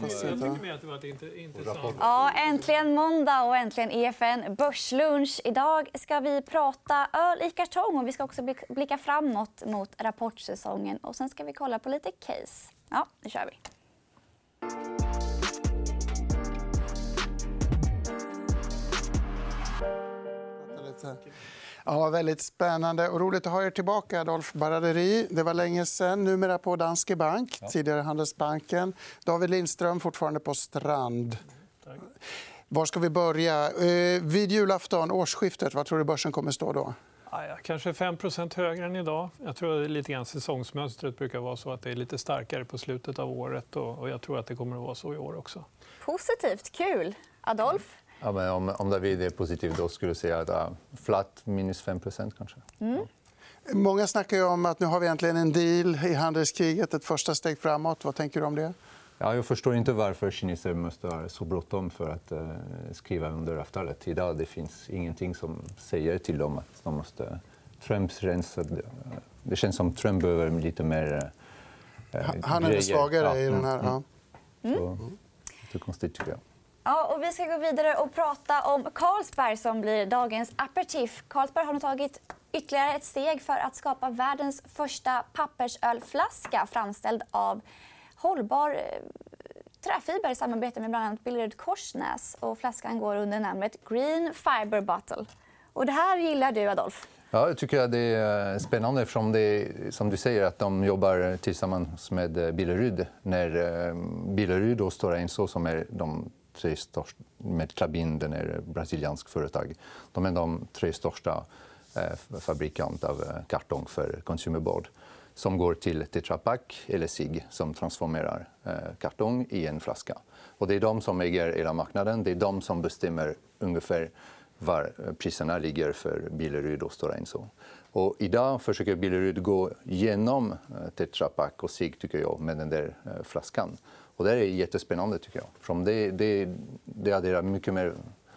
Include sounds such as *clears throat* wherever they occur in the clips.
finns Jag inte. tycker mer att det var ett intressant... Ja, äntligen måndag och äntligen EFN Börslunch. Idag ska vi prata öl i kartong och vi ska också blick- blicka framåt mot rapportsäsongen. Och sen ska vi kolla på lite case. Ja, nu kör vi. Lite. Ja, väldigt spännande och roligt att ha er tillbaka, Adolf Baraderi. Det var länge sen, numera på Danske Bank, tidigare Handelsbanken. David Lindström, fortfarande på Strand. Tack. Var ska vi börja? Eh, vid julafton, årsskiftet, vad tror du börsen kommer stå då? Ja, ja, kanske 5% högre än idag. Jag tror att lite grann säsongsmönstret brukar vara så att det är lite starkare på slutet av året. Och och jag tror att det kommer att vara så i år också. Positivt, kul. Adolf? Ja, men om, om David är positiv då skulle jag säga att ja, flat minus 5 kanske. Många snackar ju om att nu har vi äntligen en deal i handelskriget, ett första steg framåt. Vad tänker du om det? Ja, jag förstår inte varför kineser måste ha så bråttom för att eh, skriva under avtalet. Idag det finns ingenting som säger till dem att de måste... Rensa... Det känns som Trump behöver lite mer eh, Han är grejer. svagare Ja, i den mm, här. mm. Ja. Så, det är konstigt, tycker jag. Ja, och vi ska gå vidare och prata om Carlsberg som blir dagens aperitif. Carlsberg har nu tagit ytterligare ett steg för att skapa världens första pappersölflaska framställd av hållbar eh, träfiber i samarbete med bland annat Billerud Korsnäs. Och flaskan går under namnet Green Fiber Bottle. Och det här gillar du, Adolf. Ja, jag tycker att det är spännande eftersom det är, som du säger att de jobbar tillsammans med eh, Billerud. När eh, Billerud och Stora Enso, som är de tre största, med Klabin, den är brasiliansk företag, de är de tre största eh, av eh, kartong för consumer board som går till Tetra Pak eller SIG som transformerar eh, kartong i en flaska. Och det är de som äger hela marknaden. Det är de som bestämmer ungefär var eh, priserna ligger för Billerud och Stora Enso. Och idag försöker Billerud gå genom eh, Tetra Pak och SIG tycker jag, med den där flaskan. Och det är jättespännande. tycker jag. För det, det, det adderar mycket mer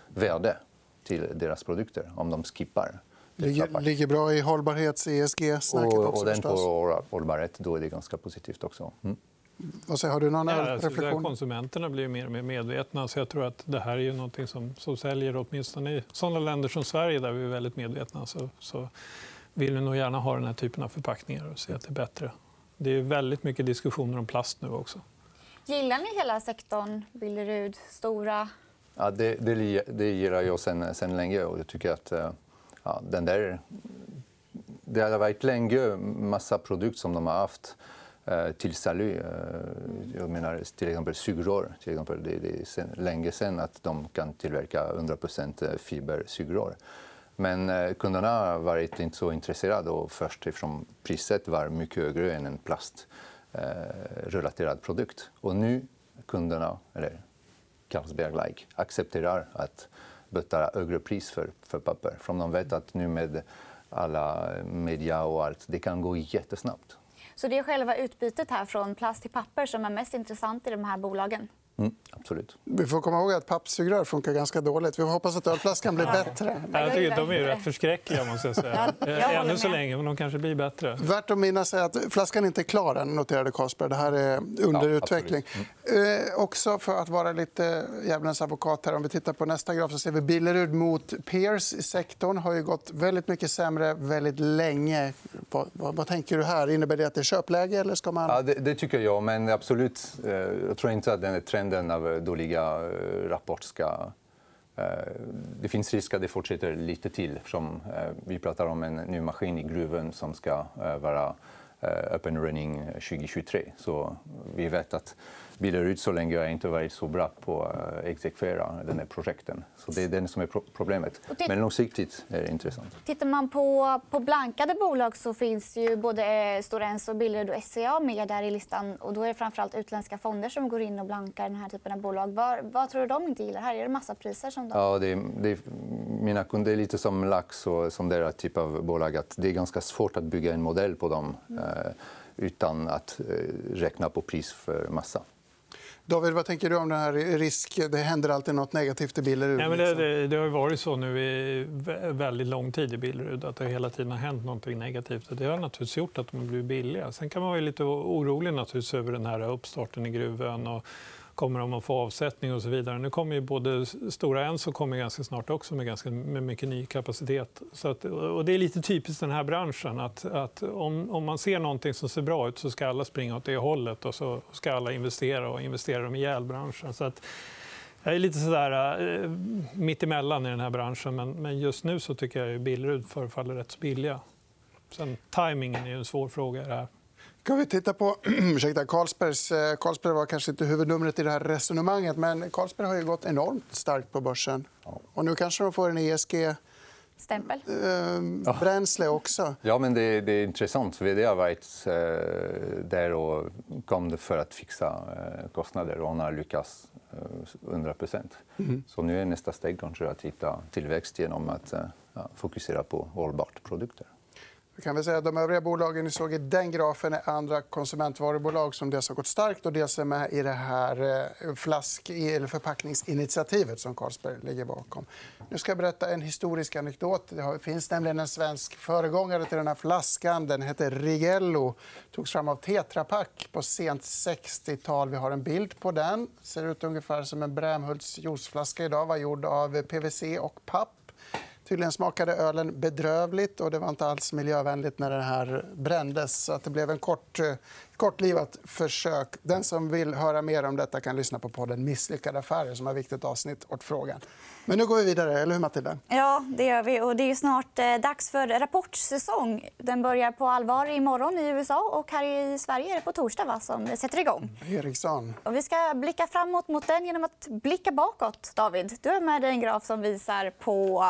värde till deras produkter om de skippar Ligger, ligger bra i hållbarhets ESG-snacket Och, också och den förstås. på hållbarhet, då är det ganska positivt också. Mm. Vad säger, har du någon Ja, alltså, reflektion? konsumenterna blir mer och mer medvetna. Så jag tror att det här är ju någonting som, som säljer åtminstone i sådana länder som Sverige där vi är väldigt medvetna. Så, så vill vi nog gärna ha den här typen av förpackningar och se att det är bättre. Det är väldigt mycket diskussioner om plast nu också. Gillar ni hela sektorn? Billerud, Stora? Ja, det, det, det gillar jag sen, sen länge. Och jag tycker att eh, ja, den där... Det har varit länge massa produkter som de har haft eh, till salu. Eh, jag menar till exempel sugrör. Till exempel. Det, är sen, länge sen att de kan tillverka 100% fibersugrör. Men kunderna har varit inte så intresserade och först eftersom priset var mycket högre än en Eh, relaterad produkt. Och nu kunderna, eller Carlsberg like, accepterar att betala högre pris för, för papper. För de vet att nu med alla media och allt, det kan gå jättesnabbt. Så det är själva utbytet här från plast till papper som är mest intressant i de här bolagen. Mm, absolut. Vi får komma ihåg att pappsugrör funkar ganska dåligt. Vi hoppas att ölflaskan blir bättre. Jag tycker att de är rätt förskräckliga. Måste jag säga. Ja, jag håller Ännu så länge, men de kanske blir bättre. Värt att minnas är att flaskan inte är klar än, noterade Carlsberg. Det här är under Ja, utveckling. Eh, också för att vara lite djävulens advokat här. Om vi tittar på nästa graf så ser vi Billerud mot Peers i sektorn. har ju gått väldigt mycket sämre väldigt länge. Vad, vad, vad tänker du här? Innebär det att det är köpläge? Eller ska man... Ja, det, det tycker jag, men absolut. eh, Jag tror inte att den här trenden av eh, dåliga eh, rapport ska... Eh, det finns risk att det fortsätter lite till. Som vi pratar om en ny maskin i gruvan som ska vara eh, up and running 2023. Så vi vet att Billerud så länge har inte varit så bra på att exekvera den här projekten. Så det är den som är pro- problemet. Men långsiktigt är det intressant. Tittar man på, på blankade bolag så finns ju både eh, Stora Enso, Billerud och SCA med där i listan. Och då är det framförallt utländska fonder som går in och blankar den här typen av bolag. Var, vad tror du de inte gillar här? Är det massa priser som de... Ja, det, det, mina kunder är lite som Lax och som deras typ av bolag. Att det är ganska svårt att bygga en modell på dem eh, utan att eh, räkna på pris för massa. David, vad tänker du om den här risk? Det händer alltid nåt negativt i Billerud. Nej, men det, liksom. det, det har varit så nu i vä- väldigt lång tid i Billerud att det hela tiden har hänt något negativt. Det har naturligtvis gjort att de har blivit billiga. Sen kan man vara lite orolig naturligtvis över den här uppstarten i gruvan och kommer de att få avsättning och så vidare. Nu kommer ju både Stora Enso kommer ganska snart också med, ganska, med mycket ny kapacitet. Så att, och det är lite typiskt den här branschen. att, att om, om man ser någonting som ser bra ut så ska alla springa åt det hållet och så ska alla investera och investera dem ihjäl branschen. Så att, jag är lite sådär, eh, mittemellan i den här branschen. Men, men just nu så tycker jag att Billerud förefaller rätt så billiga. Sen, tajmingen är en svår fråga i det här. Kan vi titta på *clears throat* ursäkta, Carlsbergs... Eh, Carlsberg var kanske inte huvudnumret i det här resonemanget men Carlsberg har ju gått enormt starkt på börsen. Och nu kanske de får en ESG stämpel. Eh, bränsle också. Ja, men det, det är intressant. VD har varit eh, där och kom för att fixa eh, kostnader och han har lyckats eh, 100 mm. Så nu är nästa steg kanske att hitta tillväxt genom att eh, fokusera på hållbart produkter. Vi kan väl säga att de övriga bolagen ni såg i den grafen är andra konsumentvarubolag som dels har gått starkt och dels är med i det här eh, flask eller förpackningsinitiativet som Carlsberg ligger bakom. Nu ska jag berätta en historisk anekdot. Det finns nämligen en svensk föregångare till den här flaskan. Den heter Rigello. togs fram av Tetra Pak på sent 60-tal. Vi har en bild på den. ser ut ungefär som en Brämhults juiceflaska idag. var gjord av PVC och papp. Tydligen smakade ölen bedrövligt och det var inte alls miljövänligt när den här brändes. Så att det blev en kort, eh, kortlivat försök. Den som vill höra mer om detta kan lyssna på podden Misslyckade affärer som har viktigt avsnitt åt frågan. Men nu går vi vidare, eller hur Matilda? Ja, det gör vi. Och det är snart eh, dags för rapportsäsong. Den börjar på allvar imorgon i USA och här i Sverige är det på torsdag va, som sätter igång. Ericsson. Och vi ska blicka framåt mot den genom att blicka bakåt. David, du har med dig en graf som visar på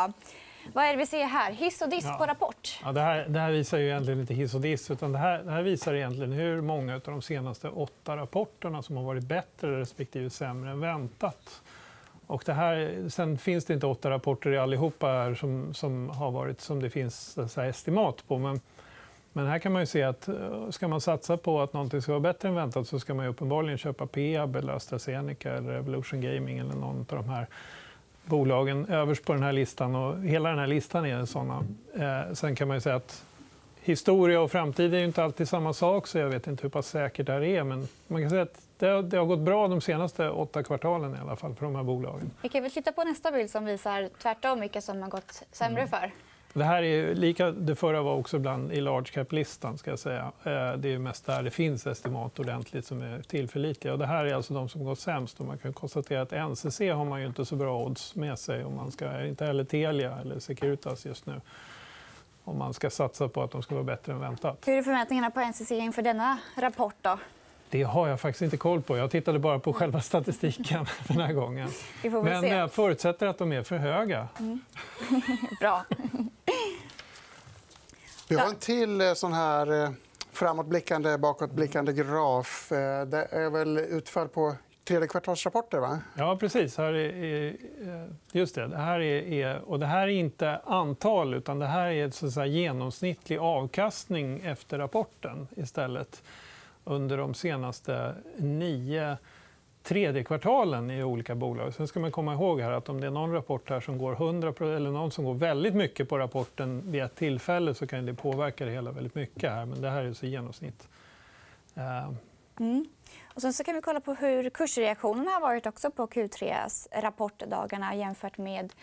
vad är det vi ser här? Hiss och diss ja. på rapport. Ja, det, här, det här visar ju egentligen inte hiss och diss. Utan det, här, det här visar egentligen hur många av de senaste åtta rapporterna som har varit bättre respektive sämre än väntat. Och det här, sen finns det inte åtta rapporter i allihopa här som, som har varit som det finns så estimat på. Men, men här kan man ju se att eh, ska man satsa på att någonting ska vara bättre än väntat så ska man uppenbarligen köpa Peab, eller AstraZeneca eller Evolution Gaming eller någon av de här bolagen överst på den här listan. Och hela den här listan är såna. Eh, sen kan man ju säga att historia och framtid är inte alltid samma sak, så jag vet inte hur pass säkert det här är. Men man kan säga att det har, det har gått bra de senaste åtta kvartalen i alla fall för de här bolagen. Vi kan väl titta på nästa bild som visar tvärtom vilka som har gått sämre mm. för. Det här är lika, det förra var också ibland i large cap-listan. Ska jag säga. Eh, det är mest där det finns estimat ordentligt som är tillförlitliga. Och det här är alltså de som gått sämst. Och man kan konstatera att NCC har man ju inte så bra odds med sig. Om man ska, inte heller Telia eller Securitas just nu om man ska satsa på att de ska vara bättre än väntat. Hur är förväntningarna på NCC inför denna rapport? Då? Det har jag faktiskt inte koll på. Jag tittade bara på själva statistiken *laughs* den här gången. Men jag förutsätter att de är för höga. Mm. *laughs* Bra. *laughs* Vi har en till eh, sån här eh, framåtblickande, bakåtblickande graf. Eh, det är väl utfall på tredje kvartalsrapporter? Va? Ja, precis. Här är, just det. Det här är, och det här är inte antal, utan det här är så att genomsnittlig avkastning efter rapporten istället under de senaste nio tredje kvartalen i olika bolag. Sen ska man komma ihåg här att om det är någon rapport här som går 100 eller någon som går väldigt mycket på rapporten vid ett tillfälle så kan det påverka det hela väldigt mycket. här. Men det här är så genomsnitt. Eh. Mm. Och sen så kan vi kolla på hur kursreaktionerna har varit också på Q3s rapportdagarna jämfört med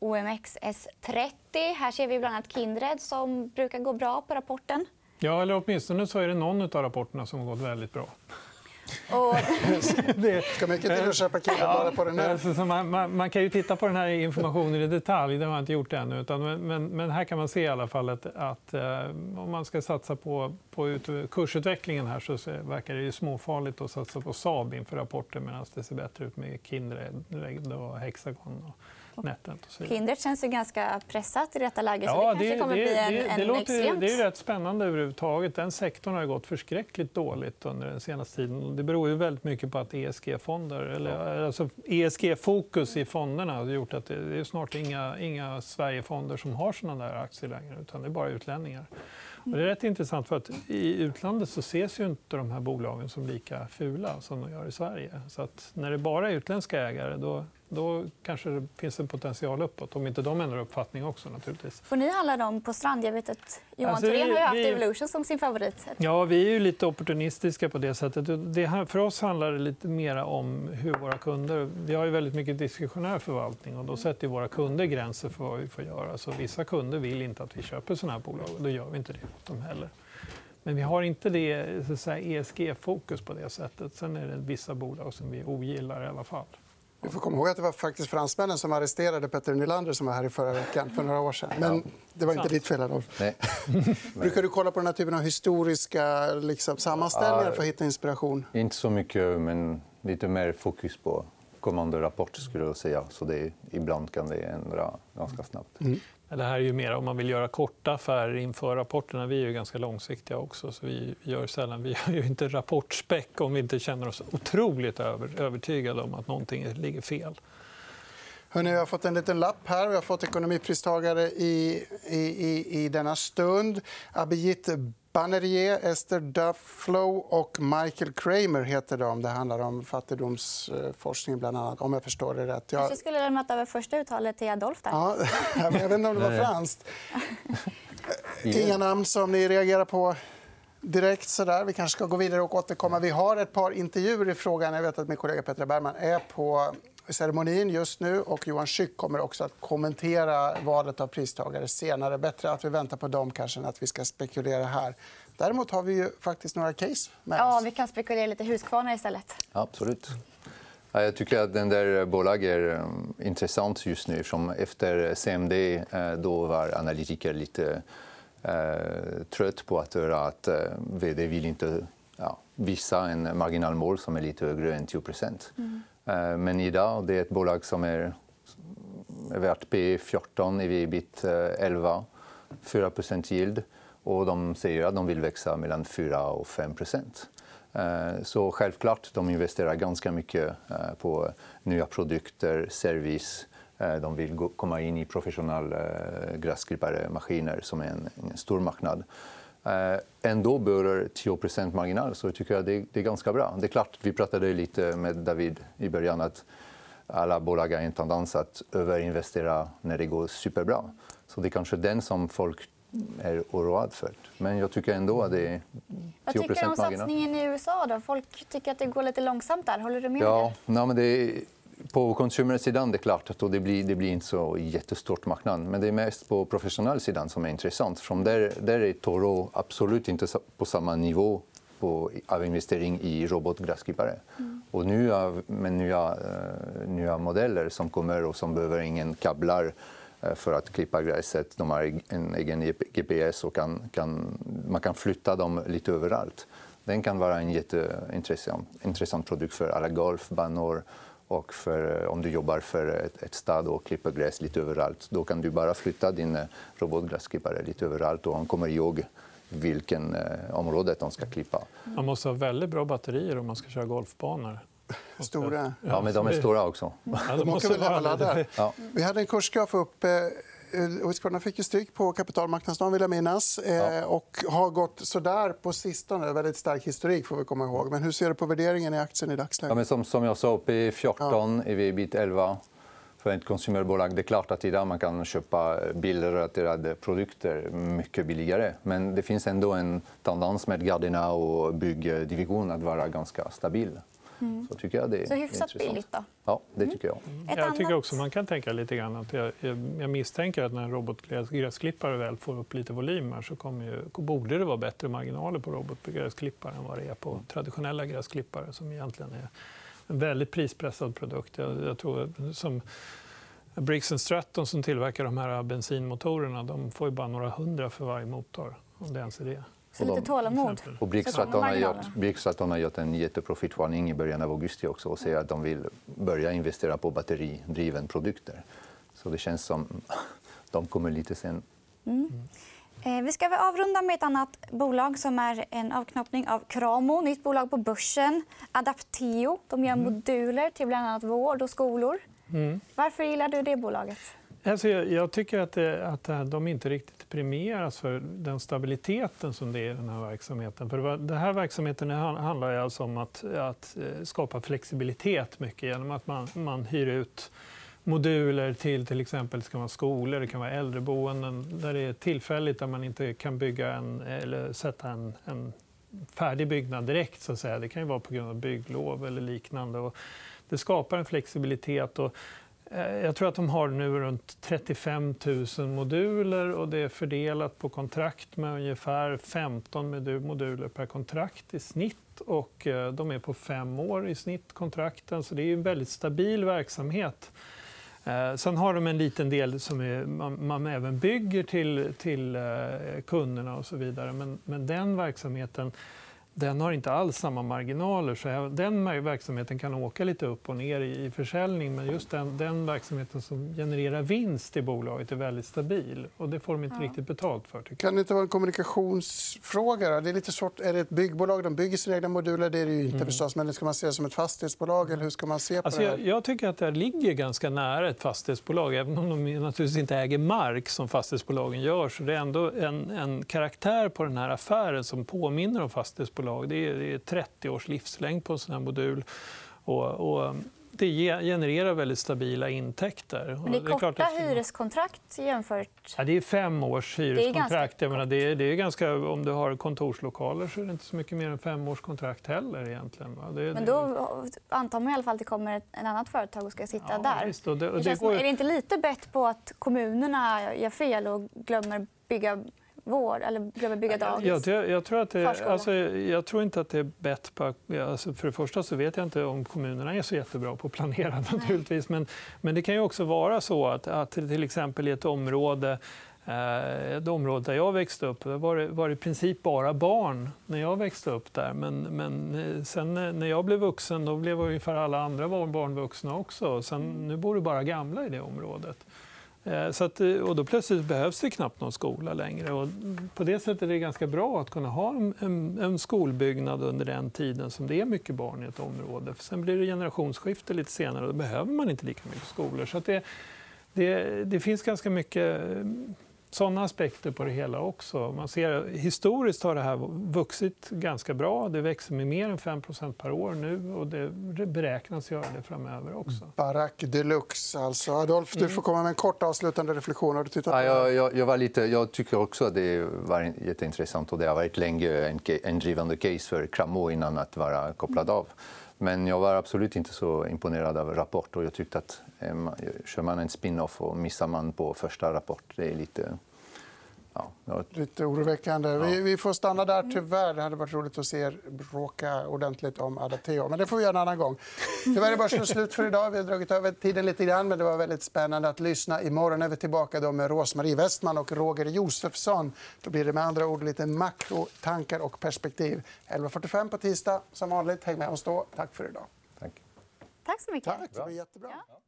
OMXS30. Här ser vi bland annat Kindred som brukar gå bra på rapporten. Ja, eller åtminstone så är det någon av rapporterna som har gått väldigt bra. Och... *laughs* det ska mycket till att köpa killar bara på den här. Alltså, man, man, man, kan ju titta på den här informationen i detalj. Det har jag inte gjort ännu. Utan, men, men, här kan man se i alla fall att, att eh, om man ska satsa på, på ut, kursutvecklingen här så verkar det ju småfarligt att satsa på Saab inför rapporten medan det ser bättre ut med Kindred och Hexagon. Och, NetEnt. Och så Kindred känns ju ganska pressat i detta läge. Ja, så det, det kommer det, bli en, det, det, låter, extremt... det är rätt spännande överhuvudtaget. Den sektorn har gått förskräckligt dåligt under den senaste tiden. Det beror ju väldigt mycket på att ESG-fonder, eller alltså ESG-fokus i fonderna har gjort att det är snart inga, inga Sverigefonder som har såna där aktier längre, utan det är bara utlänningar. Och det är rätt intressant för att i utlandet så ses ju inte de här bolagen som lika fula som de gör i Sverige. Så att när det bara är utländska ägare då, då kanske det finns en potential uppåt. Om inte de ändrar uppfattning också. naturligtvis. Får ni handla dem på Strand? Jag vet att Johan Alltså, Thorén har ju haft vi- Evolution som sin favorit. Ja, vi är ju lite opportunistiska på det sättet. Det här, för oss handlar det lite mer om hur våra kunder... Vi har ju väldigt mycket diskretionär förvaltning och då sätter ju våra kunder gränser för vad vi får göra. Så vissa kunder vill inte att vi köper sådana här bolag och då gör vi inte det åt dem heller. Men vi har inte det så att säga, ESG-fokus på det sättet. Sen är det vissa bolag som vi ogillar i alla fall. Vi får komma ihåg att det var faktiskt fransmännen som arresterade Petter Nylander som var här i förra veckan för några år sedan. Men det var inte ditt fel, Adolf. *laughs* Brukar du kolla på den här typen av historiska liksom, sammanställningar för att hitta inspiration? Inte så mycket, men lite mer fokus på kommandorapport skulle jag säga. Så det, ibland kan det ändra ganska snabbt. Det här är ju mer om man vill göra korta affärer inför rapporterna. Vi är ju ganska långsiktiga också. Så vi gör sällan, vi gör ju inte rapportspäck om vi inte känner oss otroligt övertygade om att någonting ligger fel. Hörrni, jag har fått en liten lapp här. Vi har fått ekonomipristagare i, i, i, i denna stund. Abhijit Banerjee, Esther Duflo och Michael Kramer heter de. Det handlar om fattigdomsforskning, bland annat, om jag förstår det rätt. Jag... Kanske skulle lämnat över första uttalet till Adolf. Där. Ja, men *laughs* jag vet inte om det var franskt. *laughs* Inga namn som ni reagerar på direkt. Sådär. Vi kanske ska gå vidare och återkomma. Vi har ett par intervjuer i frågan. Jag vet att min kollega Petra Bergman är på ceremonin just nu. och Johan Schück kommer också att kommentera valet av pristagare senare. Bättre att vi väntar på dem kanske än att vi ska spekulera här. Däremot har vi ju faktiskt några case med Ja, oss. vi kan spekulera lite Husqvarna istället. Absolut. Ja, jag tycker att den där bolaget är um, intressant just nu. Som efter CMD eh, då var analytiker lite eh, trött på att höra att eh, vd vill inte ja, visa en marginalmål som är lite högre än 10 eh, Eh, men idag det är det ett bolag som är, är värt P 14, EV-bit 11, 4 yield. Och de säger att de vill växa mellan 4 och 5 eh, Så självklart, de investerar ganska mycket eh, på nya produkter, service. De vill komma in i professionella gräsklippare-maskiner som är en stor marknad. Eh, Ändå bör 10% marginal, så jag tycker jag det, är ganska bra. Det är klart, vi pratade lite med David i början att alla bolag har en tendens att överinvestera när det går superbra. Så det är kanske den som folk är oroade för. Men jag tycker ändå att det är 10 Vad tycker du om marginal. satsningen i USA? Då? Folk tycker att det går lite långsamt där. Håller du med? Ja, nej, men det på konsumentsidan det är klart att det blir, det blir inte så jättestort marknad. Men det är mest på professionellsidan som är intressant. Från där, där är Toro absolut inte på samma nivå på, av investering i robotgräsklippare. Och nu av, med nya, eh, nya modeller som kommer och som behöver ingen kablar eh, för att klippa gräset. De har en egen GPS och kan, kan, man kan flytta dem lite överallt. Den kan vara en jätteintressant intressant produkt för alla golfbanor och för, om du jobbar för ett, ett stad och klipper gräs lite överallt. Då kan du bara flytta din eh, robotgräsklippare lite överallt och han kommer ihåg vilken eh, område de ska klippa. Man måste ha väldigt bra batterier om man ska köra golfbanor. Stora. Ja, men de är stora också. Ja, De det åker måste väl hem vara och laddar. det. Ja. Vi hade en kursgraf uppe. Eh, Husqvarna fick ju stryk på kapitalmarknadsdagen, vill jag minnas. eh, och har gått sådär på sistone. Väldigt stark historik, får vi komma ihåg. Men hur ser du på värderingen i aktien i dagsläget? Ja, men som, som jag sa, P14, EV-bit 11 för ett konsumerbolag. Det är klart att idag man kan köpa bilrelaterade produkter mycket billigare. Men det finns ändå en tendens med Gardena och byggdivision att vara ganska stabil. Så tycker jag det är Så hyfsat intressant. billigt då? Ja, det tycker jag. Ett Jag tycker också man kan tänka lite grann att jag, jag, jag misstänker att när en robotgräsklippare väl får upp lite volymer så kommer ju, borde det vara bättre marginaler på robotgräsklippare än vad det är på traditionella gräsklippare som egentligen är en väldigt prispressad produkt. Jag, jag tror som Briggs Stratton som tillverkar de här bensinmotorerna de får ju bara några hundra för varje motor. Om det ens är det. Så lite tålamod. Och Brickstratton har, gjort, har gjort en jätteprofitvarning i början av augusti också och säger att de vill börja investera på batteridriven produkter. Så det känns som *laughs* de kommer lite sen. Eh, Vi ska väl avrunda med ett annat bolag som är en avknoppning av Cramo. Nytt bolag på börsen. Adapteo. De gör moduler till bland annat vård och skolor. Varför gillar du det bolaget? Alltså, jag, jag tycker att, det, att de inte riktigt premieras för den stabiliteten som det är i den här verksamheten. För den här verksamheten handlar alltså om att, att eh, skapa flexibilitet mycket genom att man, man hyr ut moduler till till exempel det kan vara skolor, det kan vara äldreboenden där det är tillfälligt där man inte kan bygga en, eller sätta en, en färdig byggnad direkt. Så att säga. Det kan ju vara på grund av bygglov eller liknande. Och det skapar en flexibilitet. Och Eh, jag tror att de har nu runt 35 000 moduler och det är fördelat på kontrakt med ungefär 15 moduler per kontrakt i snitt. Och eh, de är på fem år i snitt, kontrakten. Så det är en väldigt stabil verksamhet. Eh, sen har de en liten del som är, man, man även bygger till, till kunderna och så vidare. Men, men den verksamheten den har inte alls samma marginaler. Så den verksamheten kan åka lite upp och ner i försäljning men just den, den verksamheten som genererar vinst i bolaget är väldigt stabil. och Det får de inte ja. riktigt betalt för. Kan det inte vara en kommunikationsfråga? Det är, lite svårt. är det ett byggbolag? De bygger sina egna moduler. Det är det ju inte. Mm. förstås. Men ska man se det som ett fastighetsbolag? Eller hur ska man se på alltså, det jag, jag, tycker att det ligger ganska nära ett fastighetsbolag. Även om de naturligtvis inte äger mark som fastighetsbolagen gör. så det är ändå en, en karaktär på den här affären som påminner om fastighetsbolag bolag. Det är, det är 30 års livslängd på en sån här modul. Och, och det genererar väldigt stabila intäkter. Men det är korta det är hyreskontrakt jämfört... Ja, det är fem års hyreskontrakt. Det är, ganska... det är, det är ganska... Om du har kontorslokaler så är det inte så mycket mer än fem års kontrakt heller. Egentligen. Det, Men då antar man i alla fall att det kommer ett annat företag och ska sitta ja, där. Visst, och det, och det, det går... Är det inte lite bett på att kommunerna gör fel och glömmer bygga vård eller glömmer bygga dagis? Jag, jag, tror att det, alltså, jag tror inte att det är bett på... Alltså, för det första så vet jag inte om kommunerna är så jättebra på att planera. naturligtvis. Men, men det kan ju också vara så att, att till exempel i ett område eh, ett område där jag växte upp var det, var det i princip bara barn när jag växte upp där. Men, men eh, sen när jag blev vuxen då blev ungefär alla andra barn vuxna också. Sen, nu bor det bara gamla i det området. Eh, så att, eh, och då plötsligt behövs det knappt någon skola längre. Och på det sättet är det ganska bra att kunna ha en, en skolbyggnad under den tiden som det är mycket barn i ett område. För sen blir det generationsskifte lite senare och då behöver man inte lika mycket skolor. Så det, det, det finns ganska mycket sådana aspekter på det hela också. Man ser, historiskt har det här vuxit ganska bra. Det växer med mer än 5% per år nu och det beräknas göra det framöver också. Barack deluxe, alltså. Adolf, du mm. får komma med en kort avslutande reflektion. Har du tittat på ja, jag, jag, jag, var lite, jag tycker också att det var jätteintressant och det har varit länge en, en drivande case för Cramo innan att vara kopplad av. Men jag var absolut inte så imponerad av Rapport. Och jag tyckte att eh, kör man en spin-off och missar man på första Rapport, det är lite... Ja, Lite oroväckande. Ja. Vi, vi, får stanna där, tyvärr. Det hade varit roligt att se er bråka ordentligt om Adateo. Men det får vi göra en annan gång. Tyvärr är börsen slut för idag. Vi har dragit över tiden lite grann, men det var väldigt spännande att lyssna. Imorgon är vi tillbaka då med Rosmarie Westman och Roger Josefsson. Då blir det med andra ord lite makrotankar och perspektiv. 11.45 på tisdag. Som vanligt, häng med oss då. Tack för idag. Tack. Tack så mycket. Tack, det var jättebra. Ja.